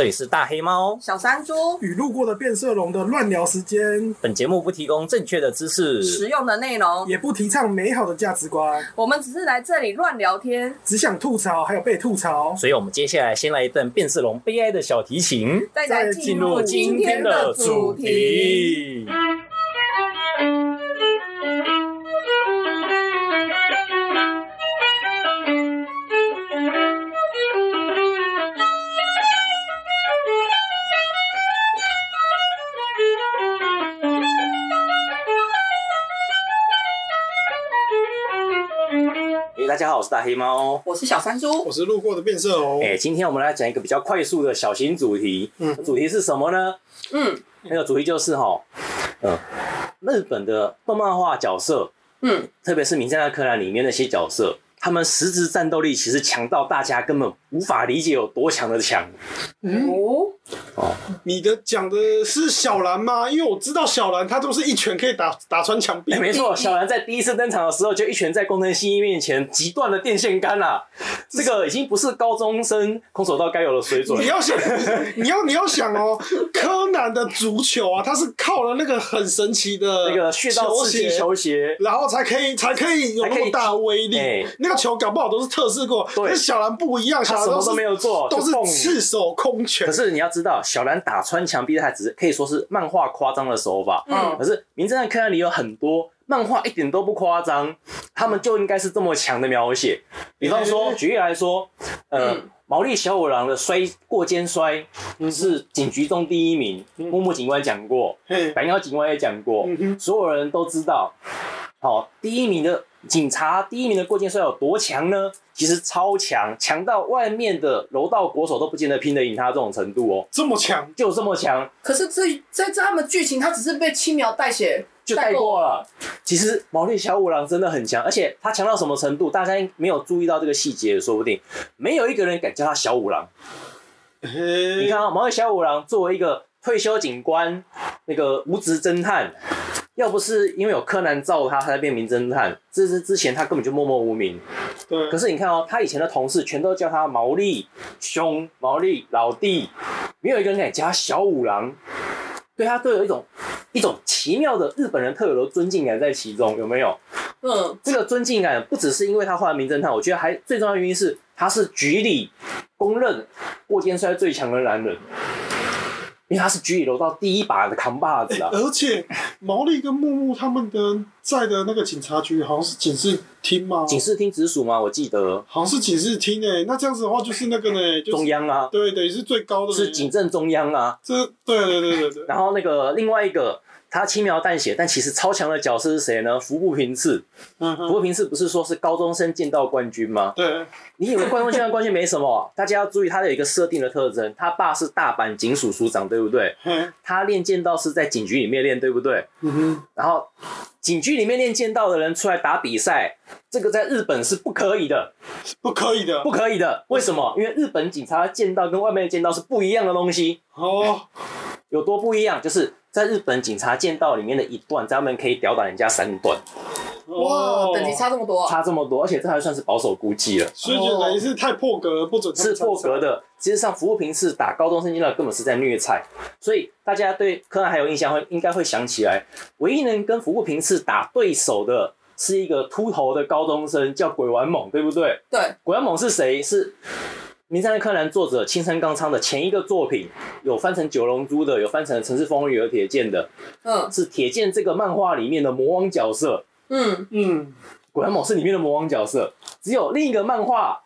这里是大黑猫、小山猪与路过的变色龙的乱聊时间。本节目不提供正确的知识、实用的内容，也不提倡美好的价值观。我们只是来这里乱聊天，只想吐槽，还有被吐槽。所以，我们接下来先来一段变色龙悲哀的小提琴，再进入今天的主题。大我是大黑猫，我是小山猪，我是路过的变色龙。哎、欸，今天我们来讲一个比较快速的小型主题。嗯，主题是什么呢？嗯，那个主题就是哈，嗯，日本的动漫画角色，嗯，特别是名侦探柯南里面那些角色，他们实质战斗力其实强到大家根本无法理解有多强的强。嗯。哦哦，你的讲的是小兰吗？因为我知道小兰，她都是一拳可以打打穿墙壁。欸、没错，小兰在第一次登场的时候就一拳在工藤新一面前击断了电线杆啦。这个已经不是高中生空手道该有的水准。你要想，你要你要想哦，柯南的足球啊，他是靠了那个很神奇的那个穴道刺激球鞋，然后才可以才可以有那么大威力。欸、那个球搞不好都是测试过，跟小兰不一样，小兰什么都没有做，都是赤手空拳。可是你要知道，小兰打穿墙壁，它只是可以说是漫画夸张的手法。嗯，可是《名侦探柯南》里有很多漫画一点都不夸张，他们就应该是这么强的描写。比方说，举例来说，呃，毛利小五郎的摔过肩摔是警局中第一名，木木警官讲过，白鸟警官也讲过，所有人都知道。好，第一名的警察，第一名的过肩摔有多强呢？其实超强，强到外面的柔道国手都不见得拼得赢他这种程度哦。这么强，就这么强。可是这在这他们剧情，他只是被轻描淡写就带过了。其实毛利小五郎真的很强，而且他强到什么程度，大家没有注意到这个细节，说不定没有一个人敢叫他小五郎。你看啊，毛利小五郎作为一个退休警官，那个无职侦探。要不是因为有柯南罩他，他才变名侦探。这是之前他根本就默默无名。对。可是你看哦，他以前的同事全都叫他毛利兄、毛利老弟，没有一个人敢叫他小五郎。对他都有一种一种奇妙的日本人特有的尊敬感在其中，有没有？嗯。这个尊敬感不只是因为他换了名侦探，我觉得还最重要的原因是他是局里公认过肩摔最强的男人。因为他是局里楼道第一把的扛把子啊！而且毛利跟木木他们的在的那个警察局好像是警视厅吗？警视厅直属吗？我记得好像是警视厅诶。那这样子的话，就是那个呢，就是、中央啊，对，等于是最高的，是警政中央啊。这对对对对对。然后那个另外一个。他轻描淡写，但其实超强的角色是谁呢？服部平次。嗯，服部平次不是说是高中生剑道冠军吗？对。你以为高中生剑道冠军没什么？大家要注意，他有一个设定的特征，他爸是大阪警署署长，对不对？嗯。他练剑道是在警局里面练，对不对？嗯哼。然后，警局里面练剑道的人出来打比赛，这个在日本是不可以的。不可以的。不可以的。为什么？因为日本警察的剑道跟外面的剑道是不一样的东西。哦。有多不一样？就是。在日本警察剑道里面的一段，他们可以吊打人家三段。哇，等级差这么多，差这么多，而且这还算是保守估计了。所以就等于是太破格，不准。是破格的。其实上，服部平次打高中生剑道根本是在虐菜。所以大家对柯南还有印象，会应该会想起来，唯一能跟服部平次打对手的是一个秃头的高中生，叫鬼丸猛，对不对？对。鬼丸猛是谁？是。名侦探柯南作者青山刚昌的前一个作品，有翻成九龙珠的，有翻成城市风雨和铁剑的，嗯，是铁剑这个漫画里面的魔王角色，嗯。嗯，果然某是里面的魔王角色，只有另一个漫画，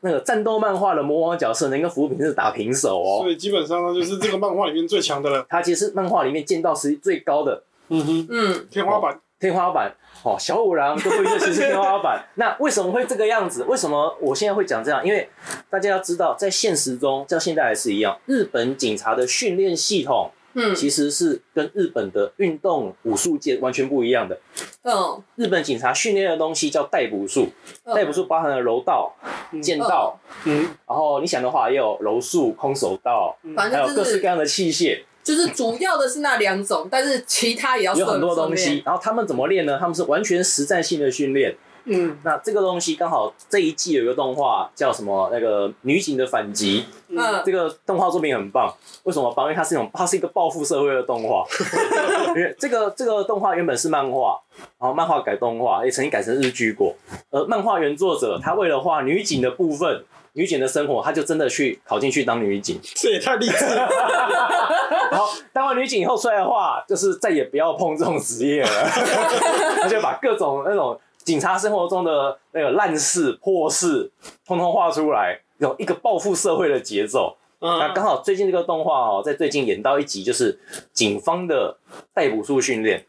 那个战斗漫画的魔王角色能跟服部平次打平手哦，所以基本上呢，就是这个漫画里面最强的了，他其实是漫画里面剑道实力最高的，嗯哼，嗯，天花板。天花板哦，小五郎都会认识是天花板。那为什么会这个样子？为什么我现在会讲这样？因为大家要知道，在现实中，像现在还是一样，日本警察的训练系统，嗯，其实是跟日本的运动武术界完全不一样的。嗯，日本警察训练的东西叫逮捕术，逮捕术包含了柔道、剑道，嗯，然后你想的话，也有柔术、空手道，还有各式各样的器械。就是主要的是那两种，但是其他也要有很多东西。然后他们怎么练呢？他们是完全实战性的训练。嗯，那这个东西刚好这一季有一个动画叫什么？那个女警的反击。嗯，这个动画作品很棒。为什么棒？因为它是一种，它是一个报复社会的动画。因为这个这个动画原本是漫画，然后漫画改动画，也曾经改成日剧过。而漫画原作者他为了画女警的部分。女警的生活，他就真的去考进去当女警，这也太励志了。然后当完女警以后出来的话，就是再也不要碰这种职业了。他就把各种那种警察生活中的那个烂事破事，通通画出来，有一个报复社会的节奏。嗯、那刚好最近这个动画哦，在最近演到一集，就是警方的逮捕术训练，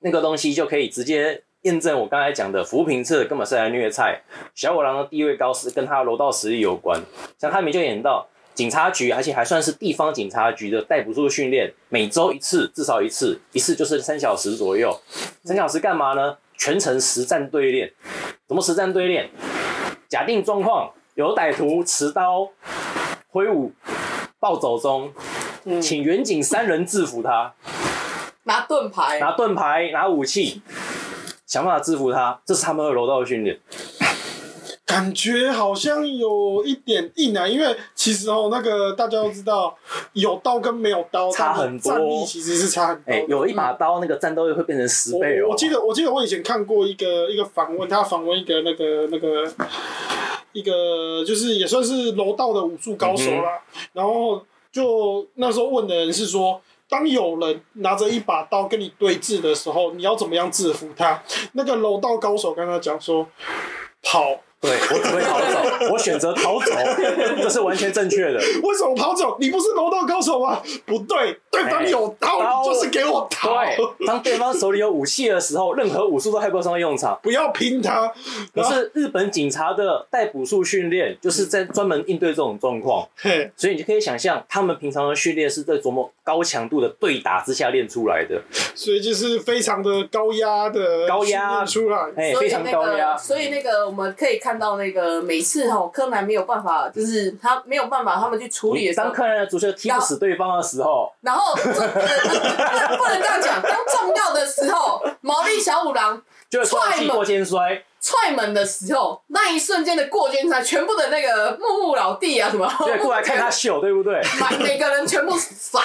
那个东西就可以直接。验证我刚才讲的服部平次根本是来虐菜，小五郎的地位高是跟他的柔道实力有关。像他里面就演到警察局，而且还算是地方警察局的逮捕术训练，每周一次，至少一次，一次就是三小时左右。三小时干嘛呢？全程实战对练。怎么实战对练？假定状况有歹徒持刀挥舞暴走中，请远警三人制服他，拿盾牌，拿盾牌，拿武器。想办法制服他，这是他们的柔道训练。感觉好像有一点硬啊，因为其实哦，那个大家都知道，有刀跟没有刀差很多，战力其实是差很多。哎、欸，有一把刀，那个战斗力会变成十倍哦。我记得，我记得我以前看过一个一个访问，他访问一个那个那个一个就是也算是柔道的武术高手啦。嗯、然后就那时候问的人是说。当有人拿着一把刀跟你对峙的时候，你要怎么样制服他？那个柔道高手跟他讲说，跑。对，我只会逃走，我选择逃走，这是完全正确的。为什么逃走？你不是柔道高手吗？不对，对方有刀，欸、就是给我逃。对，当对方手里有武器的时候，任何武术都派不上用场。不要拼他。可是日本警察的逮捕术训练，就是在专门应对这种状况。嘿，所以你就可以想象，他们平常的训练是在琢磨高强度的对打之下练出来的。所以就是非常的高压的高压出来，哎，非常高压。所以那个我们可以看。看到那个每次哈，柯南没有办法，就是他没有办法，他们去处理的时候。当柯南的足球踢不死对方的时候，然后不能不能这样讲。当重要的时候，毛利小五郎就踹门过肩摔，踹门的时候，那一瞬间的过肩摔，全部的那个木木老弟啊什么，对，过来看他秀，对不对？每每个人全部闪。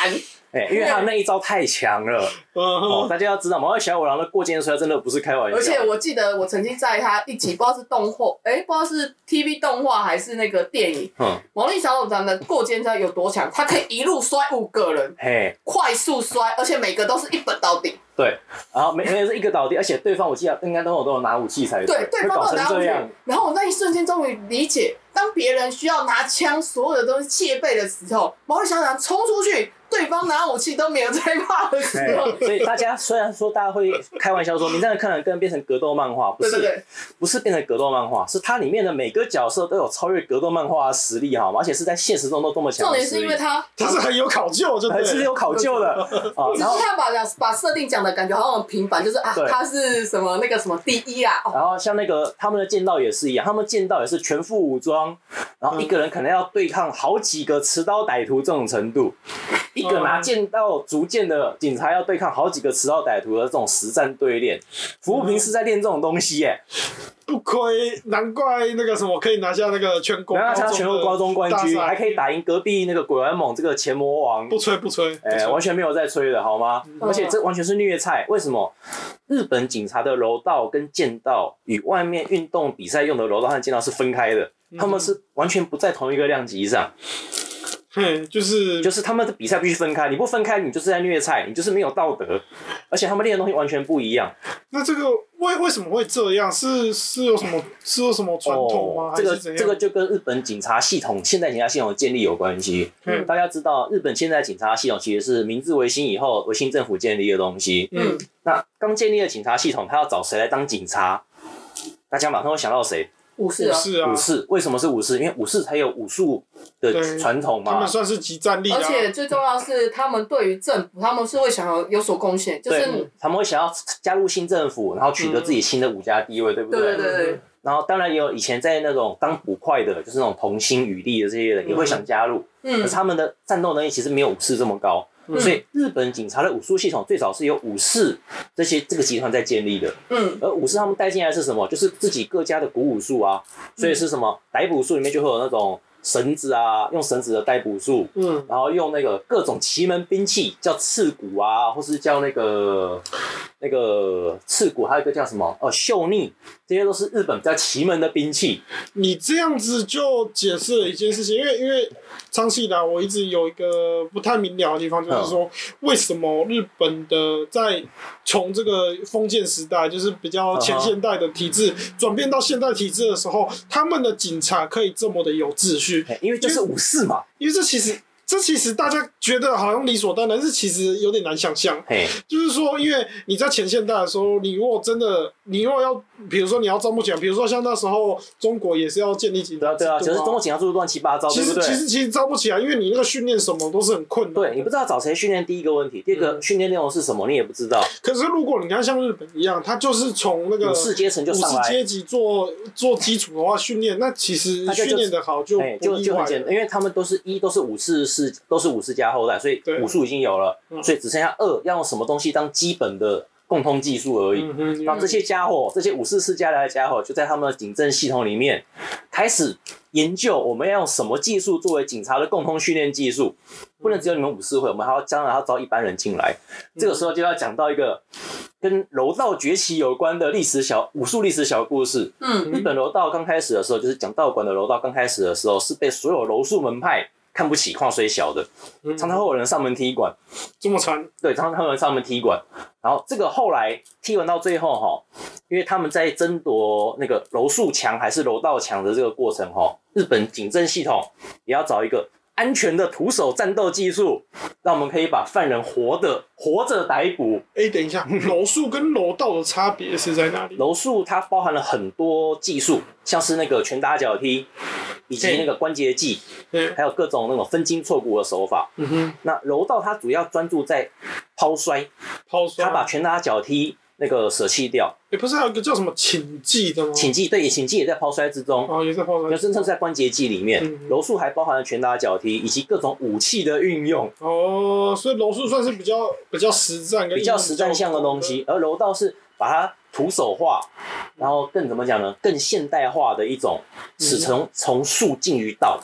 哎、欸，因为 他那一招太强了，哦，大家要知道，毛利小五郎的过肩摔真的不是开玩笑。而且我记得我曾经在他一集，不知道是动画，哎、欸，不知道是 TV 动画还是那个电影，嗯，毛利小五郎的过肩摔有多强？他可以一路摔五个人，嘿，快速摔，而且每个都是一本到底。对，然后每个人是一个倒地，而且对方我记得应该都有都有拿武器才对，对，对方都有拿武器。然后我那一瞬间终于理解，当别人需要拿枪，所有的东西戒备的时候，毛利小五郎冲出去。对方拿武器都没有在怕的时候，所以大家虽然说大家会开玩笑说，你这样看了跟变成格斗漫画，不是，对对对，不是变成格斗漫画，是它里面的每个角色都有超越格斗漫画的实力，好吗？而且是在现实中都这么强。重点是因为他他是很有考究，就还是有考究的。只是他把把设定讲的感觉好像很平凡，就是啊，他是什么那个什么第一啊。然后像那个他们的剑道也是一样，他们剑道也是全副武装，然后一个人可能要对抗好几个持刀歹徒这种程度。一个拿剑道竹剑的警察要对抗好几个持刀歹徒的这种实战对练，服务平是在练这种东西耶，不亏，难怪那个什么可以拿下那个全国，拿下全国高中冠军，还可以打赢隔壁那个鬼玩猛这个前魔王，不吹不吹，哎、欸，完全没有在吹的好吗？嗯、而且这完全是虐菜，为什么？日本警察的柔道跟剑道与外面运动比赛用的柔道和剑道是分开的，他们是完全不在同一个量级上。嘿，就是就是他们的比赛必须分开，你不分开，你就是在虐菜，你就是没有道德，而且他们练的东西完全不一样。那这个为为什么会这样？是是有什么是有什么传统吗？哦、这个这个就跟日本警察系统现代警察系统的建立有关系。嗯，大家知道日本现在警察系统其实是明治维新以后维新政府建立的东西。嗯，那刚建立的警察系统，他要找谁来当警察？大家马上会想到谁？武士啊，武士，为什么是武士？因为武士才有武术的传统嘛。他们算是集战力，而且最重要的是，他们对于政府，他们是会想要有所贡献，就是他们会想要加入新政府，然后取得自己新的武家地位，对不对？对对对。然后当然也有以前在那种当捕快的，就是那种同心羽力的这些人也会想加入，嗯，可是他们的战斗能力其实没有武士这么高。嗯、所以日本警察的武术系统最早是由武士这些这个集团在建立的。嗯，而武士他们带进来是什么？就是自己各家的古武术啊，所以是什么？逮捕术里面就会有那种。绳子啊，用绳子的逮捕术，嗯，然后用那个各种奇门兵器，叫刺骨啊，或是叫那个那个刺骨，还有一个叫什么？哦，秀逆，这些都是日本比较奇门的兵器。你这样子就解释了一件事情，因为因为长期以来我一直有一个不太明了的地方，就是说为什么日本的在从这个封建时代，就是比较前现代的体制转变到现代体制的时候，他们的警察可以这么的有秩序。因为就是武士嘛，因为这其实。这其实大家觉得好像理所当然，但是其实有点难想象。嘿，就是说，因为你在前现代的时候，你如果真的，你如果要，比如说你要招募警察，比如说像那时候中国也是要建立警察，对啊，其实中国警察做的乱七八糟，其实其实其实招不起来，因为你那个训练什么都是很困难。对，你不知道找谁训练，第一个问题，第二个训练内容是什么，你也不知道。可是如果你看像日本一样，他就是从那个武士阶层就上来，武士阶级做做基础的话训练，那其实训练的好就就就很简单，因为他们都是一都是武士是都是武士家后代，所以武术已经有了，所以只剩下二要用什么东西当基本的共通技术而已。那这些家伙，这些武士世家来的家伙，就在他们的警政系统里面开始研究，我们要用什么技术作为警察的共通训练技术。不能只有你们武士会，我们还要将来要招一般人进来。这个时候就要讲到一个跟柔道崛起有关的历史小武术历史小故事。嗯，日本柔道刚开始的时候，就是讲道馆的柔道刚开始的时候，是被所有柔术门派。看不起矿虽小的，常常会有人上门踢馆，这么惨？对，常常会有人上门踢馆。然后这个后来踢完到最后哈，因为他们在争夺那个楼数墙还是楼道墙的这个过程哈，日本警政系统也要找一个安全的徒手战斗技术，让我们可以把犯人活的活着逮捕。哎、欸，等一下，柔术跟柔道的差别是在哪里？柔术它包含了很多技术，像是那个拳打脚踢。以及那个关节技，还有各种那种分筋错骨的手法。嗯哼，那柔道它主要专注在抛摔，抛摔，它把拳打脚踢那个舍弃掉。也不是还有一个叫什么寝技的吗？寝技对，寝技也在抛摔之中。哦，也在抛摔。那真正在关节技里面，柔术还包含了拳打脚踢以及各种武器的运用。哦，所以柔术算是比较比较实战，比较实战项的东西，而柔道是把它。徒手化，然后更怎么讲呢？更现代化的一种，使从从术进于道，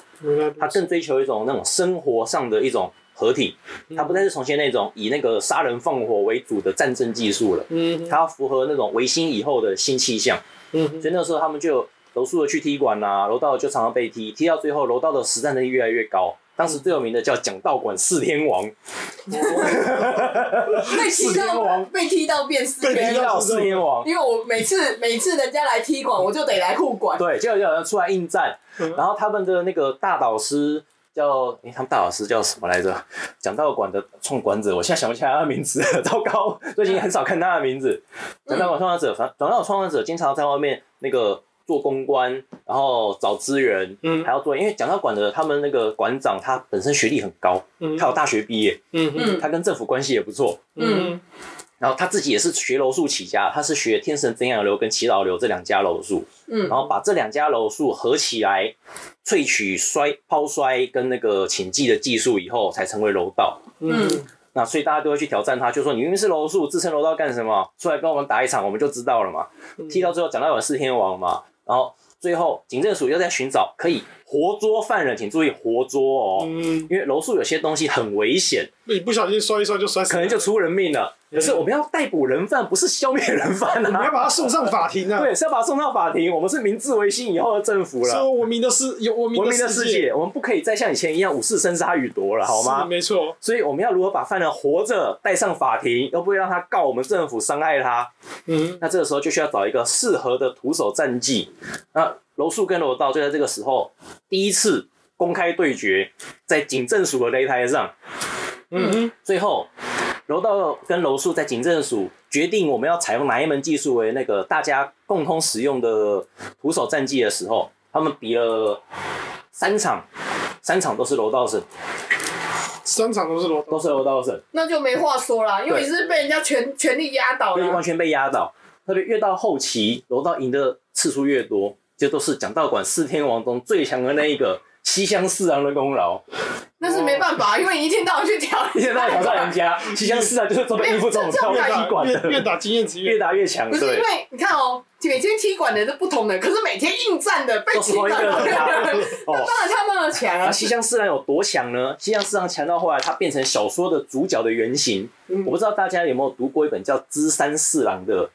它更追求一种那种生活上的一种合体，它不再是从前那种以那个杀人放火为主的战争技术了，嗯它要符合那种维新以后的新气象，嗯所以那个时候他们就柔术的去踢馆呐，柔道就常常被踢，踢到最后柔道的实战能力越来越高。当时最有名的叫讲道馆四天王，被踢到被踢到变四天王，四天王。因为我每次每次人家来踢馆，我就得来护馆。对，就有人出来应战。然后他们的那个大导师叫，诶，他们大老师叫什么来着？讲道馆的创馆者，我现在想不起来他的名字，糟糕，最近很少看他的名字。讲道馆创者，反讲道馆创馆者经常在外面那个。做公关，然后找资源，嗯，还要做，因为讲道馆的他们那个馆长，他本身学历很高，嗯，他有大学毕业，嗯嗯，他跟政府关系也不错，嗯，然后他自己也是学柔术起家，他是学天神真阳流跟祈祷流这两家柔术，嗯，然后把这两家柔术合起来，萃取摔抛摔跟那个寝技的技术以后，才成为柔道，嗯，那所以大家都会去挑战他，就说你明明是柔术，自称柔道干什么？出来跟我们打一场，我们就知道了嘛，踢到最后讲到有四天王嘛。然后最后，警政署又在寻找可以活捉犯人，请注意活捉哦，嗯、因为楼树有些东西很危险，你不小心摔一摔就摔死，可能就出人命了。可是我们要逮捕人犯，不是消灭人犯啊！你要把他送上法庭啊！对，是要把他送上法庭。我们是明治维新以后的政府了，是文明的世有文明的世界，我们不可以再像以前一样武士生杀予夺了，好吗？没错。所以我们要如何把犯人活着带上法庭，又不会让他告我们政府伤害他？嗯，那这个时候就需要找一个适合的徒手战绩。那柔术跟柔道就在这个时候第一次公开对决，在警政署的擂台上。嗯哼，最后。柔道跟柔术在警政署决定我们要采用哪一门技术为那个大家共同使用的徒手战技的时候，他们比了三场，三场都是柔道胜，三场都是柔都是柔道胜，那就没话说啦，因为你是被人家全全力压倒，完全被压倒。特别越到后期，柔道赢的次数越多，这都是讲道馆四天王中最强的那一个。西乡四郎的功劳。那是没办法，因为你一天到晚去挑，一天到晚挑战人家。西乡四郎就是专门应付这种挑踢馆的，越打经验值越打越强。不是因为你看哦，每天踢馆的都不同的，可是每天应战的被踢馆的，那当然他们的强啊。西乡四郎有多强呢？西乡四郎强到后来他变成小说的主角的原型。我不知道大家有没有读过一本叫《芝山四郎》的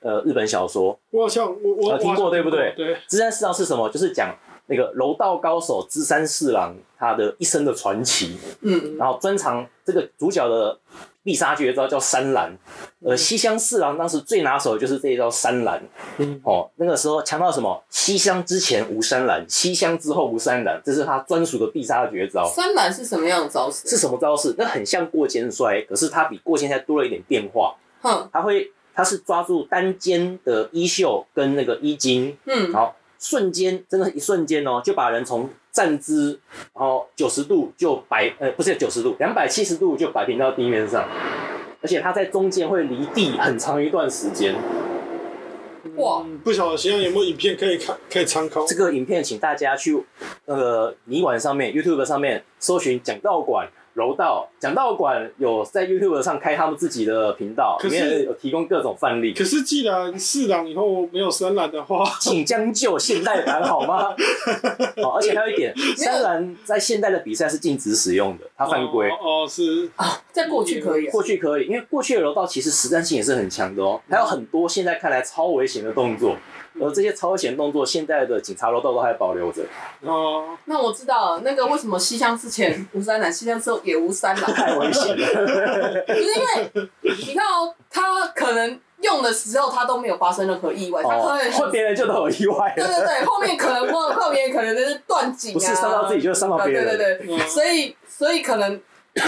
呃日本小说。我好像我我听过对不对？对。芝山四郎是什么？就是讲。那个柔道高手芝山四郎，他的一生的传奇。嗯，然后专长这个主角的必杀绝招叫三蓝。呃，西乡四郎当时最拿手的就是这一招三蓝。嗯，哦，那个时候强到什么？西乡之前无三蓝，西乡之后无三蓝，这是他专属的必杀绝招。三蓝是什么样的招式？是什么招式？那很像过肩摔，可是它比过肩摔多了一点变化。哼，他会，他是抓住单肩的衣袖跟那个衣襟。嗯，好。瞬间，真的是一瞬间哦，就把人从站姿，然后九十度就摆，呃，不是九十度，两百七十度就摆平到地面上，而且它在中间会离地很长一段时间。哇！不晓得现在有没有影片可以看，可以参考。这个影片，请大家去那个泥丸上面，YouTube 上面搜寻讲道馆。柔道讲道馆有在 YouTube 上开他们自己的频道，里面有提供各种范例。可是既然四郎以后没有三郎的话，请将就现代版好吗？哦，而且还有一点，三郎在现代的比赛是禁止使用的，他犯规。哦，是啊，在过去可以，过去可以，因为过去的柔道其实实战性也是很强的哦，还有很多现在看来超危险的动作。而这些超危险动作，现在的警察楼道都还保留着。哦，那我知道了，那个为什么西乡之前无三拦，西乡之后也无三拦？太危险了。不是因为你看哦，他可能用的时候他都没有发生任何意外，他可能换别人就都有意外。对对对，后面可能换换别人可能就是断颈啊，不是伤到自己就是伤到别人。对对对，所以所以可能。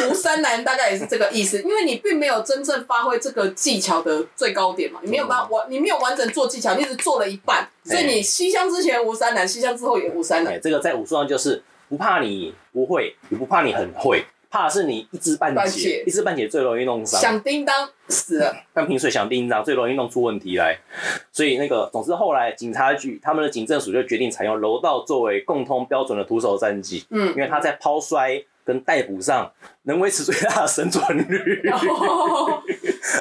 无三男大概也是这个意思，因为你并没有真正发挥这个技巧的最高点嘛，你没有办法完，你没有完整做技巧，你只做了一半，所以你西乡之前无三男，西乡之后也无三拦。这个在武术上就是不怕你不会，也不怕你很会，怕的是你一知半解，一知半解最容易弄伤。响叮当死了，半瓶水响叮当最容易弄出问题来，所以那个总之后来警察局他们的警政署就决定采用柔道作为共通标准的徒手战技，嗯，因为他在抛摔。跟逮捕上能维持最大的生存率，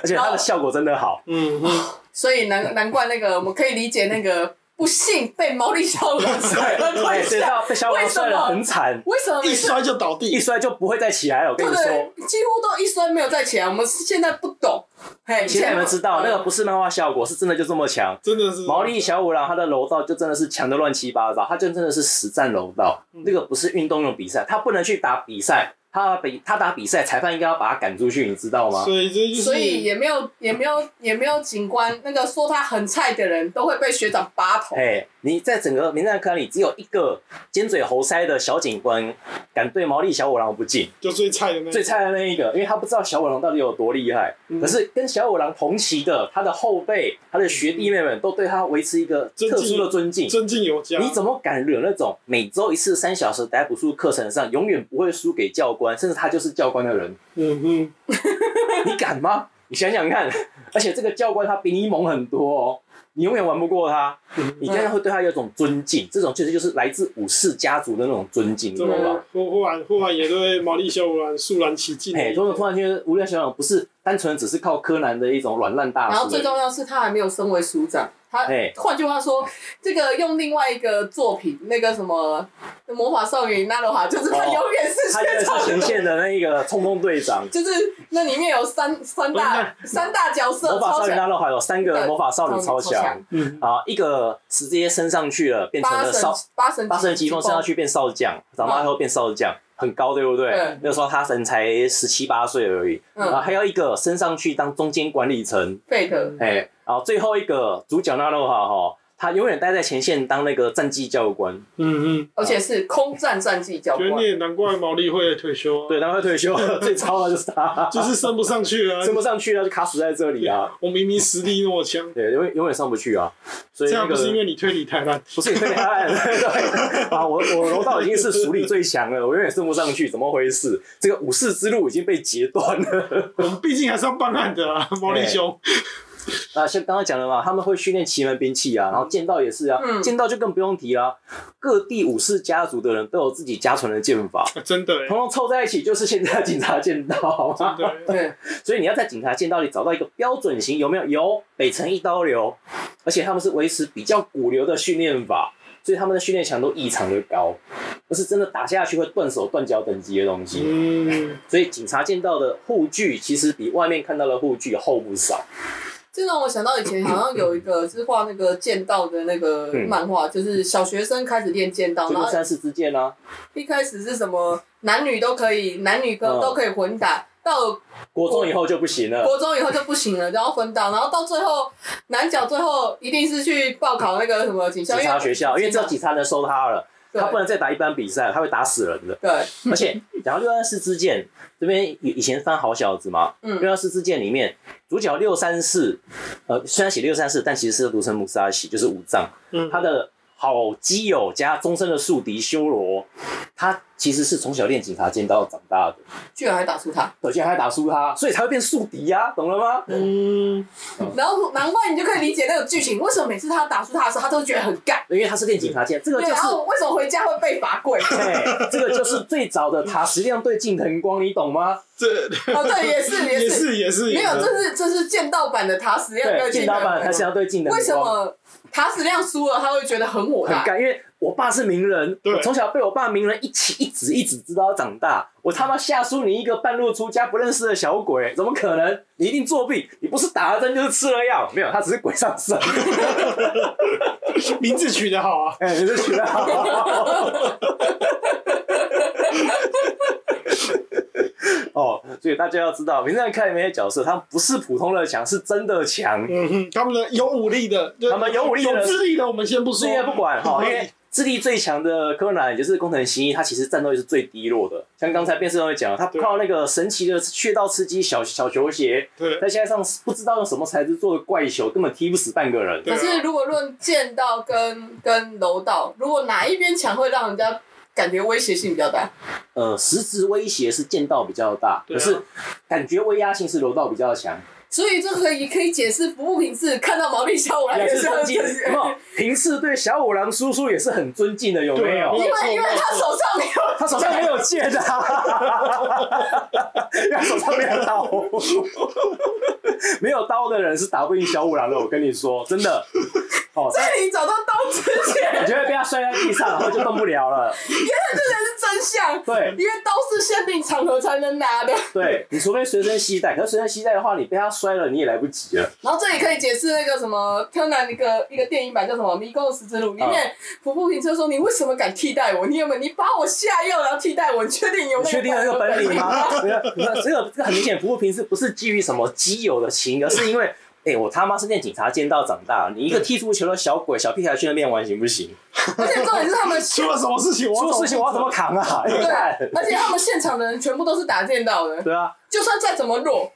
而且它的效果真的好。嗯嗯，所以难难怪那个我们可以理解那个不幸被毛利小五郎摔了，对，对，被小五郎摔了很惨。为什么一摔就倒地，一摔就不会再起来了？我跟你说，几乎都一摔没有再起来。我们现在不懂。嘿，其实你们知道那个不是漫画效果，是真的就这么强。真的是毛利小五郎他的柔道就真的是强的乱七八糟，他就真的是实战柔道，那个不是运动用比赛，他不能去打比赛。他比他打比赛，裁判应该要把他赶出去，你知道吗？所以这就是，所以也没有也没有也没有警官那个说他很菜的人都会被学长拔头。哎，你在整个名侦探柯南里只有一个尖嘴猴腮的小警官敢对毛利小五郎不敬，就最菜的那最菜的那一个，因为他不知道小五郎到底有多厉害。嗯、可是跟小五郎同期的他的后辈、他的学弟妹们都对他维持一个特殊的尊敬，尊敬有加。你怎么敢惹那种每周一次三小时逮捕术课程上永远不会输给教官？甚至他就是教官的人，嗯哼，你敢吗？你想想看，而且这个教官他比你猛很多哦，你永远玩不过他，你当然会对他有一种尊敬，这种其实就是来自武士家族的那种尊敬，你知道吧？忽忽然忽然也对毛利小五郎肃然起敬，哎，突然突然觉得毛利小五郎不是单纯只是靠柯南的一种软烂大叔，然后最重要是他还没有升为署长。他换句话说，这个用另外一个作品，那个什么魔法少女娜罗哈，就是他永远是前场前线的那一个冲锋队长。就是那里面有三三大三大角色，魔法少女娜罗哈有三个魔法少女超强，嗯，啊，一个直接升上去了，变成了少八神八神疾风升上去变少将，长大后变少将，很高，对不对？那时候他神才十七八岁而已，然后还有一个升上去当中间管理层，贝特，哎。然后最后一个主角纳洛哈哈，他永远待在前线当那个战绩教官，嗯嗯，而且是空战战绩教官。你也难怪毛利会退休，对，难怪退休，最糟的就是他，就是升不上去了，升不上去了就卡死在这里啊！我明明实力那么强，对，永远永远上不去啊！所以这样不是因为你推理太烂，不是你推理太烂，对 啊，我我柔道已经是实力最强了，我永远升不上去，怎么回事？这个武士之路已经被截断了。我们毕竟还是要办案的啊，毛利兄。啊，像刚刚讲的嘛，他们会训练奇门兵器啊，然后剑道也是啊，嗯、剑道就更不用提了。各地武士家族的人都有自己家传的剑法，啊、真的，统统凑在一起就是现在的警察剑道，好吗？对，所以你要在警察剑道里找到一个标准型，有没有？有，北辰一刀流，而且他们是维持比较古流的训练法。所以他们的训练强度异常的高，不是真的打下去会断手断脚等级的东西。嗯，所以警察见到的护具其实比外面看到的护具厚不少。这让我想到以前好像有一个是画那个剑道的那个漫画，嗯、就是小学生开始练剑道，然后三四支箭啊。一开始是什么男女都可以，男女都都可以混打。嗯到国中以后就不行了，国中以后就不行了，然后分道，然后到最后男角最后一定是去报考那个什么警校，警察学校，因为只有警察能收他了，对他不能再打一般比赛，他会打死人的。对，而且讲到六三四之剑，这边以以前翻好小子嘛，嗯，六三四之剑里面主角六三四，呃，虽然写六三四，但其实是读成木沙喜，就是五藏，嗯，他的。好基友加终身的宿敌修罗，他其实是从小练警察剑道长大的，居然还打输他，对，居然还打输他，所以才会变宿敌呀，懂了吗？嗯，然后难怪你就可以理解那个剧情，为什么每次他打输他的时候，他都觉得很干，因为他是练警察剑，这个就是为什么回家会被罚跪？对，这个就是最早的塔矢亮对近藤光，你懂吗？这哦，对，也是也是也是，没有，这是这是剑道版的塔矢亮对剑道版塔矢亮对近藤光，为什么？塔矢亮输了，他会觉得很火大，很干，因为我爸是名人，对我从小被我爸名人一起一直一直知道长大，我他妈吓输你一个半路出家不认识的小鬼，怎么可能？你一定作弊，你不是打了针就是吃了药，没有，他只是鬼上身。名字取得好啊，哎、欸，名字取得好。哦，所以大家要知道，名侦探柯南里面的角色，他们不是普通的强，是真的强。嗯哼，他们的有武力的，他们有武力的，有智力的，我们先不说，不管哈，因为智力最强的柯南，也就是工藤新一，他其实战斗力是最低落的。像刚才变色都会讲，他靠那个神奇的穴道刺激小小球鞋，对，在现在上不知道用什么材质做的怪球，根本踢不死半个人。可是如果论剑道跟跟柔道，如果哪一边强，会让人家。感觉威胁性比较大。呃，实质威胁是剑道比较大，啊、可是感觉威压性是柔道比较强。所以这可以可以解释服部平次看到毛利小五郎也是很尊敬？平次对小五郎叔叔也是很尊敬的，有没有？因为因为他手上没有，他手上没有剑啊，因为他手上没有刀，没有刀的人是打不赢小五郎的，我跟你说，真的。哦，在你找到刀之前，你就会被他摔在地上，然后就动不了了。原来这才是真相。对，因为刀是限定场合才能拿的。对，你除非随身携带，可是随身携带的话，你被他摔了，你也来不及了。然后这里可以解释那个什么柯南一个一个电影版叫什么《迷宫的十字路》里面，服部平次说：“你为什么敢替代我？你有没有？你把我下药然后替代我？你确定有？确定有那个本领吗？”没有，没有这个这个很明显，服部平次不是基于什么基友的情，而是因为。哎、欸，我他妈是练警察剑道长大，你一个踢足球的小鬼、小屁孩去那边玩行不行？而且重点是他们 出了什么事情，出了事情我要怎么扛啊？对，而且他们现场的人全部都是打剑道的。对啊，就算再怎么弱。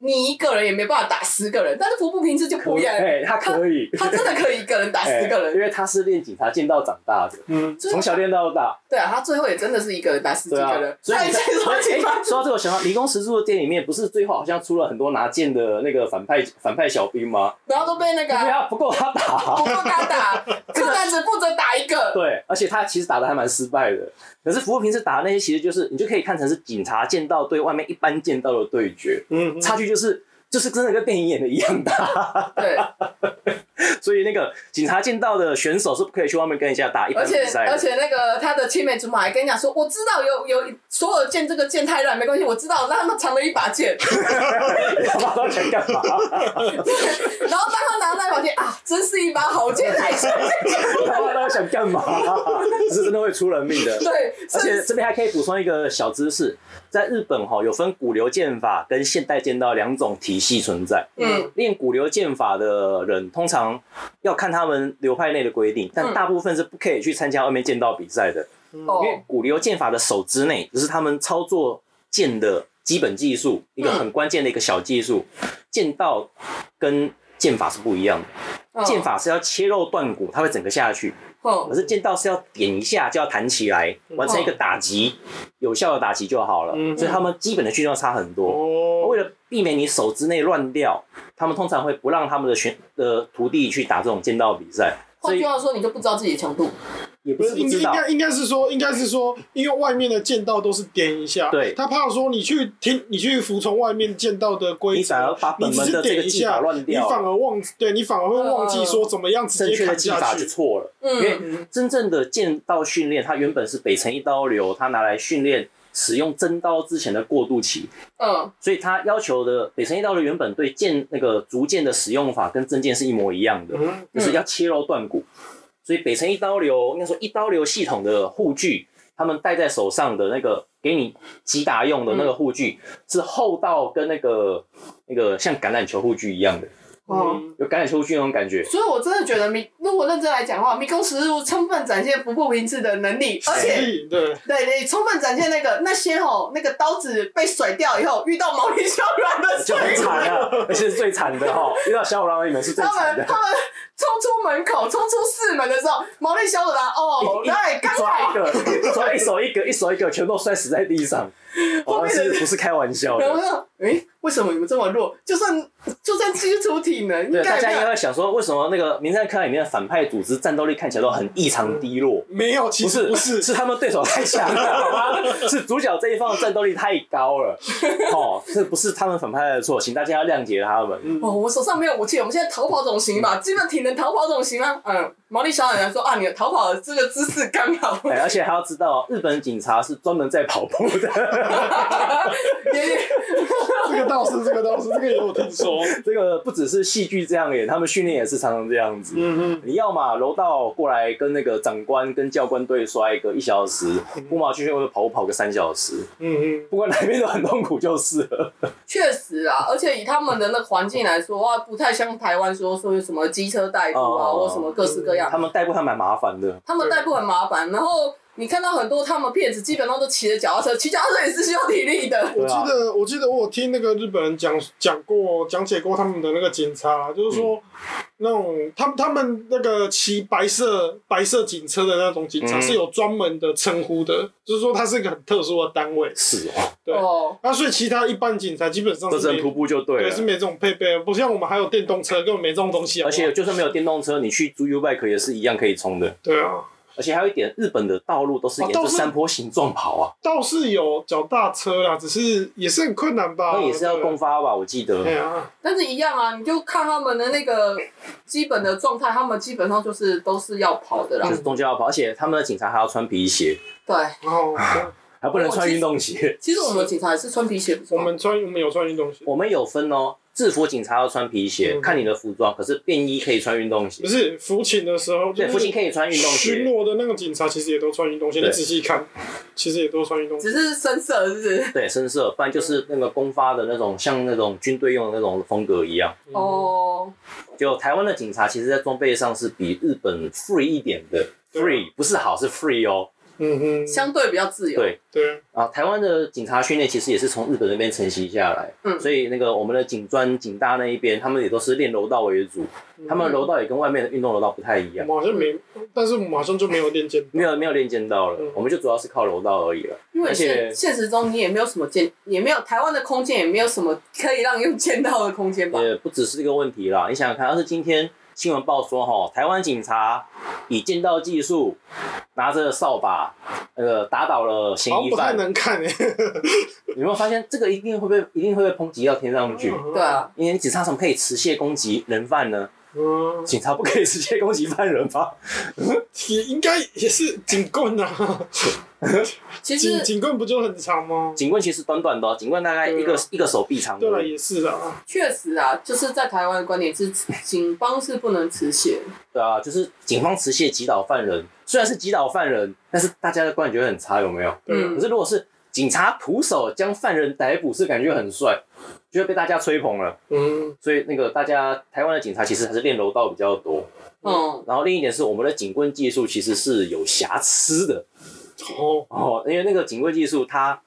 你一个人也没办法打十个人，但是服部平次就不一样，哎，他可以他，他真的可以一个人打十个人，因为他是练警察剑道长大的，嗯，从小练到大。对啊，他最后也真的是一个人打十几个人。所以，所以，说到这个，想到《迷宫十字路》的店里面，不是最后好像出了很多拿剑的那个反派 反派小兵吗？然后都被那个对啊，不够他打，不够他打，柯南只负责打一个。对，而且他其实打的还蛮失败的。可是服部平次打的那些，其实就是你就可以看成是警察剑道对外面一般剑道的对决，嗯，差距就是。就是真的跟电影演的一样大，对，所以那个警察见到的选手是不可以去外面跟人家打一般比赛的。而且而且那个他的青梅竹马还跟你讲说，我知道有有所有剑这个剑太烂没关系，我知道，让他们藏了一把剑。他把刀钱干嘛？然后当他拿到那把剑啊，真是一把好剑，太神他把刀想干嘛？这是真的会出人命的。对，而且这边还可以补充一个小知识。在日本哈，有分古流剑法跟现代剑道两种体系存在。嗯，练古流剑法的人通常要看他们流派内的规定，但大部分是不可以去参加外面剑道比赛的。嗯，因为古流剑法的手之内，只是他们操作剑的基本技术，一个很关键的一个小技术。剑道跟剑法是不一样的，剑法是要切肉断骨，它会整个下去。可是剑道是要点一下就要弹起来，完成一个打击，有效的打击就好了。所以他们基本的训练要差很多。为了避免你手之内乱掉，他们通常会不让他们的学的徒弟去打这种剑道比赛。换句话说，你就不知道自己的强度。也不是不应应该应该是说，应该是说，因为外面的剑道都是点一下，对，他怕说你去听，你去服从外面剑道的规则，你只是点一下，你反而忘，对你反而会忘记说怎么样直接砍下去，正确的技法就错了。嗯，因为真正的剑道训练，它原本是北辰一刀流，它拿来训练使用真刀之前的过渡期。嗯，所以他要求的北辰一刀流原本对剑那个竹剑的使用法跟真剑是一模一样的，就是要切肉断骨。所以北辰一刀流应该说一刀流系统的护具，他们戴在手上的那个给你击打用的那个护具，是厚到跟那个那个像橄榄球护具一样的。哦，有橄榄球具那种感觉，所以我真的觉得，迷如果认真来讲的话，迷宫实录充分展现服部平次的能力，而且对对，你充分展现那个那些吼那个刀子被甩掉以后，遇到毛利小五郎的就很惨啊，而且是最惨的哈，遇到小五郎你们是最惨的。他们他们冲出门口，冲出四门的时候，毛利小五郎哦，对刚好抓一个，抓一手一个，一手一个，全都摔死在地上。后面是不是开玩笑的？然后说，哎，为什么你们这么弱？就算就算基础体能，对，大家应该会想说，为什么那个《名侦探柯南》里面的反派组织战斗力看起来都很异常低落？没有，其实不是，是他们对手太强了？是主角这一方的战斗力太高了。哦，这不是他们反派的错，请大家要谅解他们。哦，我手上没有武器，我们现在逃跑总行吧？基本体能逃跑总行吗？嗯，毛利小五郎说啊，你的逃跑的这个姿势刚好。哎，而且还要知道，日本警察是专门在跑步的。这个倒是，这个倒是，这个也有听说。这个不只是戏剧这样演，他们训练也是常常这样子。嗯嗯。你要嘛柔道过来跟那个长官跟教官对摔个一小时，不马去训练跑步跑个三小时。嗯嗯。不管哪边都很痛苦就是了。确实啊，而且以他们的那个环境来说，哇，不太像台湾说说有什么机车代步啊，或什么各式各样。他们代步还蛮麻烦的。他们代步很麻烦，然后。你看到很多他们骗子，基本上都骑着脚踏车，骑脚踏车也是需要体力的。我记得，我记得我有听那个日本人讲讲过，讲解过他们的那个警察，就是说，嗯、那种他们他们那个骑白色白色警车的那种警察是有专门的称呼的，嗯、就是说他是一个很特殊的单位。是哦，对。哦。那所以其他一般警察基本上是徒步就对了，对，是没这种配备，不像我们还有电动车，根本没这种东西。而且就算没有电动车，你去租 U-bike 也是一样可以充的。对啊。而且还有一点，日本的道路都是沿着山坡形状跑啊。倒是有脚踏车啦，只是也是很困难吧？那也是要共发吧，我记得。对啊。但是一样啊，你就看他们的那个基本的状态，他们基本上就是都是要跑的啦。就是中间要跑，而且他们的警察还要穿皮鞋。对。哦。还不能穿运动鞋。其实我们警察也是穿皮鞋。我们穿，我们有穿运动鞋。我们有分哦。制服警察要穿皮鞋，看你的服装。可是便衣可以穿运动鞋。不是服勤的时候，对，服勤可以穿运动鞋。巡逻的那个警察其实也都穿运动鞋，你仔细看，其实也都穿运动鞋。只是深色，是不是？对，深色，不然就是那个公发的那种，像那种军队用的那种风格一样。哦。就台湾的警察，其实在装备上是比日本 free 一点的，free 不是好，是 free 哦。嗯哼，相对比较自由。对对啊，台湾的警察训练其实也是从日本那边承袭下来。嗯，所以那个我们的警专、警大那一边，他们也都是练柔道为主。他们柔道也跟外面的运动柔道不太一样。马上没，但是马上就没有练剑。没有没有练剑道了，我们就主要是靠柔道而已了。因为现现实中你也没有什么剑，也没有台湾的空间，也没有什么可以让用剑道的空间吧？也不只是这个问题啦，你想想看，要是今天。新闻报说，哈，台湾警察以剑道技术拿着扫把，呃打倒了嫌疑犯。不太能看欸。有没有发现这个一定会被一定会被抨击到天上去？对啊，因为你警察怎么可以持械攻击人犯呢？嗯，警察不可以直接攻击犯人吧？也应该也是警棍啊。其实警棍不就很长吗？警棍其实短短的，警棍大概一个一个手臂长。对了，也是啊。确实啊，就是在台湾的观点是，警方是不能持械。对啊，就是警方持械击倒犯人，虽然是击倒犯人，但是大家的观点觉得很差，有没有？嗯。可是如果是警察徒手将犯人逮捕，是感觉很帅，就会被大家吹捧了。嗯。所以那个大家台湾的警察其实还是练柔道比较多。嗯。然后另一点是，我们的警棍技术其实是有瑕疵的。哦哦，因为那个警棍技术，它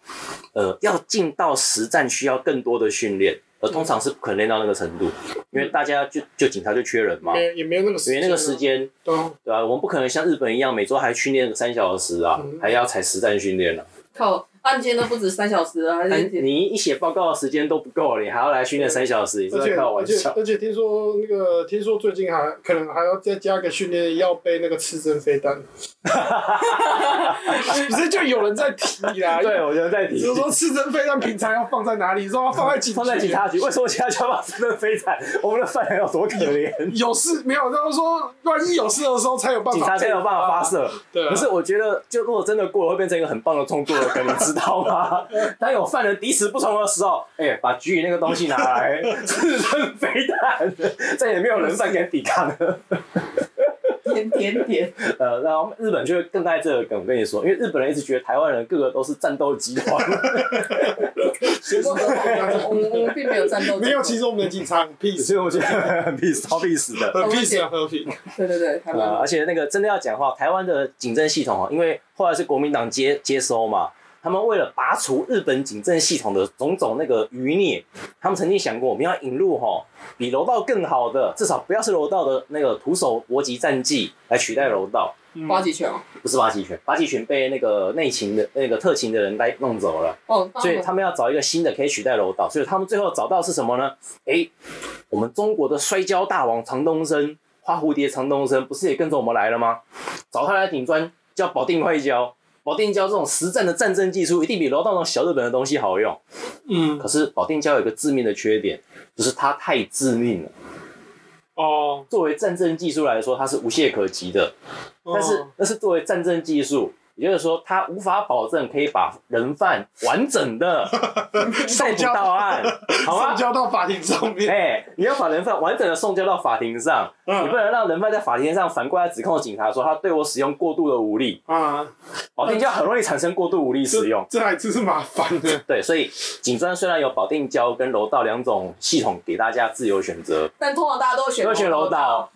呃要进到实战需要更多的训练，而通常是不可能练到那个程度。因为大家就就警察就缺人嘛，没也没有那个时间，没那个时间，对对啊，我们不可能像日本一样每周还训练三小时啊，嗯、还要踩实战训练了。靠。案件都不止三小时啊，还是你一写报告的时间都不够，你还要来训练三小时，你是在开玩笑。而且而且听说那个，听说最近还可能还要再加个训练，要背那个刺针飞弹。不是就有人在提啊？对，我觉得在提。就是说刺针飞弹平常要放在哪里？说要 放在警放在警察局？为什么警察局要把刺针飞弹？我们的犯人有多可怜？有事没有？就是说，万一有事的时候才有办法，警察才有办法发射。对。可是我觉得，就如果真的过了，会变成一个很棒的创作的梗，你知道吗？当有犯人敌死不从的时候，哎、欸，把局里那个东西拿来，刺针飞弹，再也没有人犯敢抵抗了。点点点。呃，然后日本就会更爱这个梗。我跟你说，因为日本人一直觉得台湾人个个都是战斗集团。我们我们并没有战斗。没有，其实我们的警察很 peace，所以我觉得很 peace，超 peace 的。很 peace 和平。对对对，台湾、呃。而且那个真的要讲话，台湾的警政系统啊，因为后来是国民党接接收嘛。他们为了拔除日本警政系统的种种那个余孽，他们曾经想过，我们要引入哈比柔道更好的，至少不要是柔道的那个徒手搏击战技来取代柔道。八极拳哦？不是八极拳，八极拳被那个内勤的那个特勤的人带弄走了。哦。所以他们要找一个新的可以取代柔道，所以他们最后找到是什么呢？哎，我们中国的摔跤大王常东升，花蝴蝶常东升不是也跟着我们来了吗？找他来顶砖，叫保定快跤。保定胶这种实战的战争技术，一定比楼道那种小日本的东西好用。嗯，可是保定胶有一个致命的缺点，就是它太致命了。哦，作为战争技术来说，它是无懈可击的。哦，但是那是作为战争技术。也就是说，他无法保证可以把人犯完整的 送到案，好吗？送交到法庭上面。哎、欸，你要把人犯完整的送交到法庭上，嗯、你不能让人犯在法庭上反过来指控警察说他对我使用过度的武力。啊，保定跤很容易产生过度武力使用，这还真是麻烦的。对，所以警专虽然有保定胶跟柔道两种系统给大家自由选择，但通常大家都选都选柔道，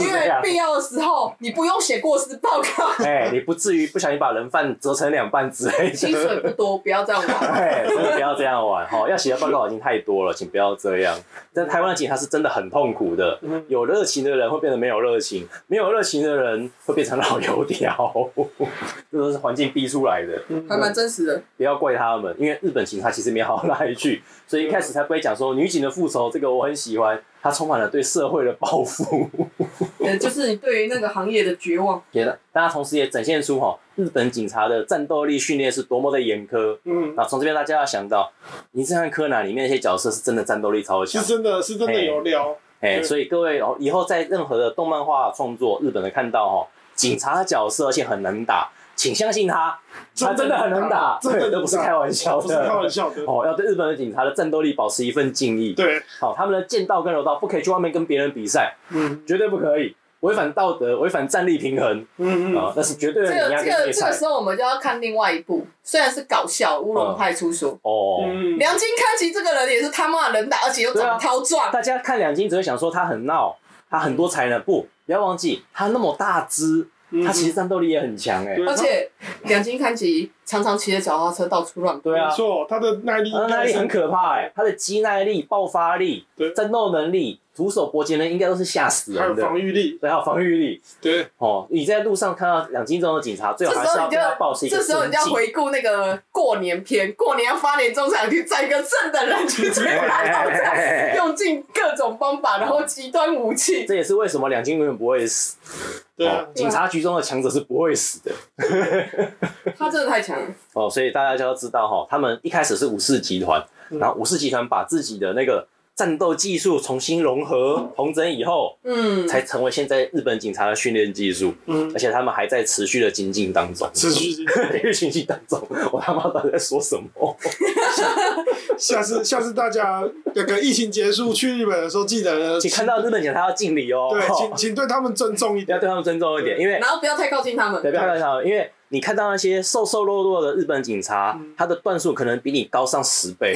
因为必要的时候你不用写过失报告。哎、欸，你不至于不小心把人贩折成两半之类的。薪水不多，不要这样玩。哎，真的不要这样玩哈！要写的报告已经太多了，请不要这样。但台湾的警察是真的很痛苦的，有热情的人会变得没有热情，没有热情的人会变成老油条，这都是环境逼出来的，还蛮真实的。不要怪他们，因为日本警察其实没好到哪里去，所以一开始才不会讲说女警的复仇，这个我很喜欢。它充满了对社会的报复，呃，就是你对于那个行业的绝望。对的，大家同时也展现出哈，日本警察的战斗力训练是多么的严苛。嗯，那从这边大家要想到，你是看柯南里面那些角色是真的战斗力超强，是真的是真的有料。哎，所以各位哦以后在任何的动漫画创作，日本的看到哈，警察的角色而且很能打。请相信他，他真的很能打，真的都不是开玩笑的，不是开玩笑的。哦，要对日本的警察的战斗力保持一份敬意。对，好，他们的剑道跟柔道不可以去外面跟别人比赛，嗯，绝对不可以，违反道德，违反战力平衡，嗯嗯，啊，那是绝对的。这个这个这个时候我们就要看另外一部，虽然是搞笑《乌龙派出所》哦，两津勘吉这个人也是他妈的能打，而且又长得超壮。大家看梁金只会想说他很闹，他很多才能，不，不要忘记他那么大只。他其实战斗力也很强哎，而且两金看吉常常骑着脚踏车到处乱跑。对啊，没错，他的耐力，他的耐力很可怕哎，他的肌耐力、爆发力、战斗能力。徒手搏击呢应该都是吓死人的，还有防御力，对，还有防御力，对，哦，你在路上看到两斤重的警察，最好还是要跟他保持一个。这时候你就要回顾那个过年篇，过年要发年终奖去载一个正的人去追他，用尽各种方法，然后极端武器。这也是为什么两金永远不会死。对啊，警察局中的强者是不会死的。他真的太强了。哦，所以大家就要知道哈，他们一开始是武士集团，然后武士集团把自己的那个。战斗技术重新融合统整以后，嗯，才成为现在日本警察的训练技术，嗯，而且他们还在持续的精进当中，持 续精进当中。我他妈到底在说什么？下次下次大家那个疫情结束去日本的时候，记得请看到日本警察要敬礼哦，对，请请对他们尊重一点，要对他们尊重一点，因为然后不要太靠近他们，对，不要太靠近他们，因为。你看到那些瘦瘦弱弱的日本警察，嗯、他的段数可能比你高上十倍。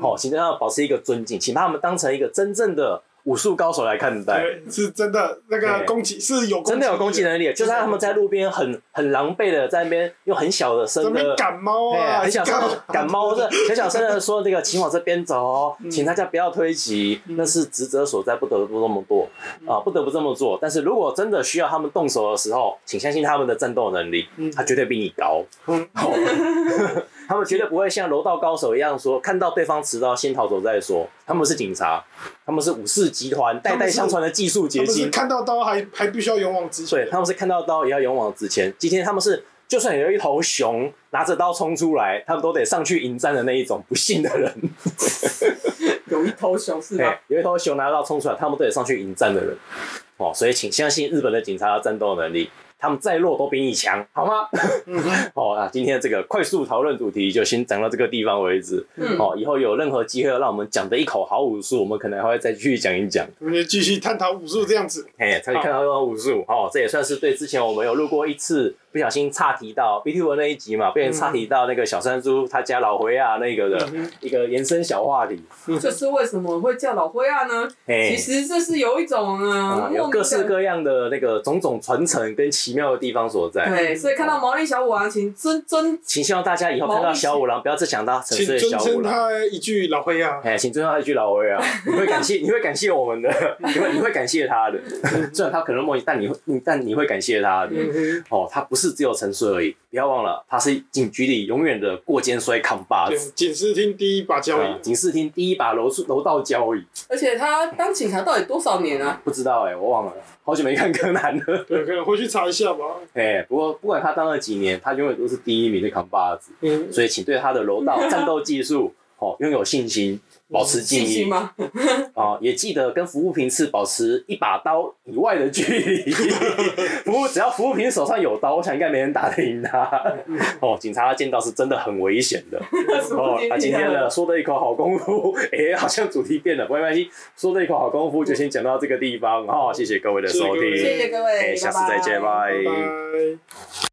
好、嗯，请对他们保持一个尊敬，请把他们当成一个真正的武术高手来看待，是真的那个攻击是有真的有攻击能力，就是他们在路边很很狼狈的在那边用很小的声的赶猫啊，很小声赶猫，是 很小声的说这个请往这边走，请大家不要推挤，那是职责所在，不得不这么做。啊，不得不这么做。但是如果真的需要他们动手的时候，请相信他们的战斗能力，他绝对比你高。他们绝对不会像柔道高手一样说，看到对方持刀先逃走再说。他们是警察，他们是武士集团代代相传的技术结晶。看到刀还还必须要勇往直前。对，他们是看到刀也要勇往直前。今天他们是，就算有一头熊拿着刀冲出来，他们都得上去迎战的那一种不幸的人。有一头熊是吧？有一头熊拿着刀冲出来，他们都得上去迎战的人。哦，所以请相信日本的警察的战斗能力。他们再弱都比你强，好吗？好啊，今天这个快速讨论主题就先讲到这个地方为止。嗯，哦，以后有任何机会让我们讲的一口好武术，我们可能还会再继续讲一讲。我们就继续探讨武术这样子。嘿，才去看到这种武术。哦，这也算是对之前我们有录过一次。不小心岔提到 B T 文那一集嘛，不小心岔提到那个小山猪他家老灰啊那个的一个延伸小话题。这是为什么会叫老灰啊呢？其实这是有一种啊，有各式各样的那个种种传承跟奇妙的地方所在。对，所以看到毛利小五郎，请尊尊，请希望大家以后看到小五郎，不要再想到沉睡的小五郎。请尊称他一句老灰啊！哎，请尊称他一句老灰啊！你会感谢，你会感谢我们的，你会你会感谢他的。虽然他可能莫名，但你会，但你会感谢他的。哦，他不是只有沉睡而已。不要忘了，他是警局里永远的过肩摔扛把子，警视厅第一把交椅，警视厅第一把柔柔道交椅。而且他当警察到底多少年啊？不知道哎、欸，我忘了，好久没看柯南了。对，可以回去查一下吧。哎，不过不管他当了几年，他永远都是第一名的扛把子。嗯，所以请对他的楼道战斗技术哦拥有信心。保持记忆吗？啊，也记得跟服务平次保持一把刀以外的距离。服务只要服务平次手上有刀，我想应该没人打得赢他。哦，警察见到是真的很危险的。哦，他今天的说的一口好功夫，哎、欸，好像主题变了，不没关系，说的一口好功夫就先讲到这个地方。哦，谢谢各位的收听，谢谢各位，哎、欸，下次再见，拜拜。拜拜。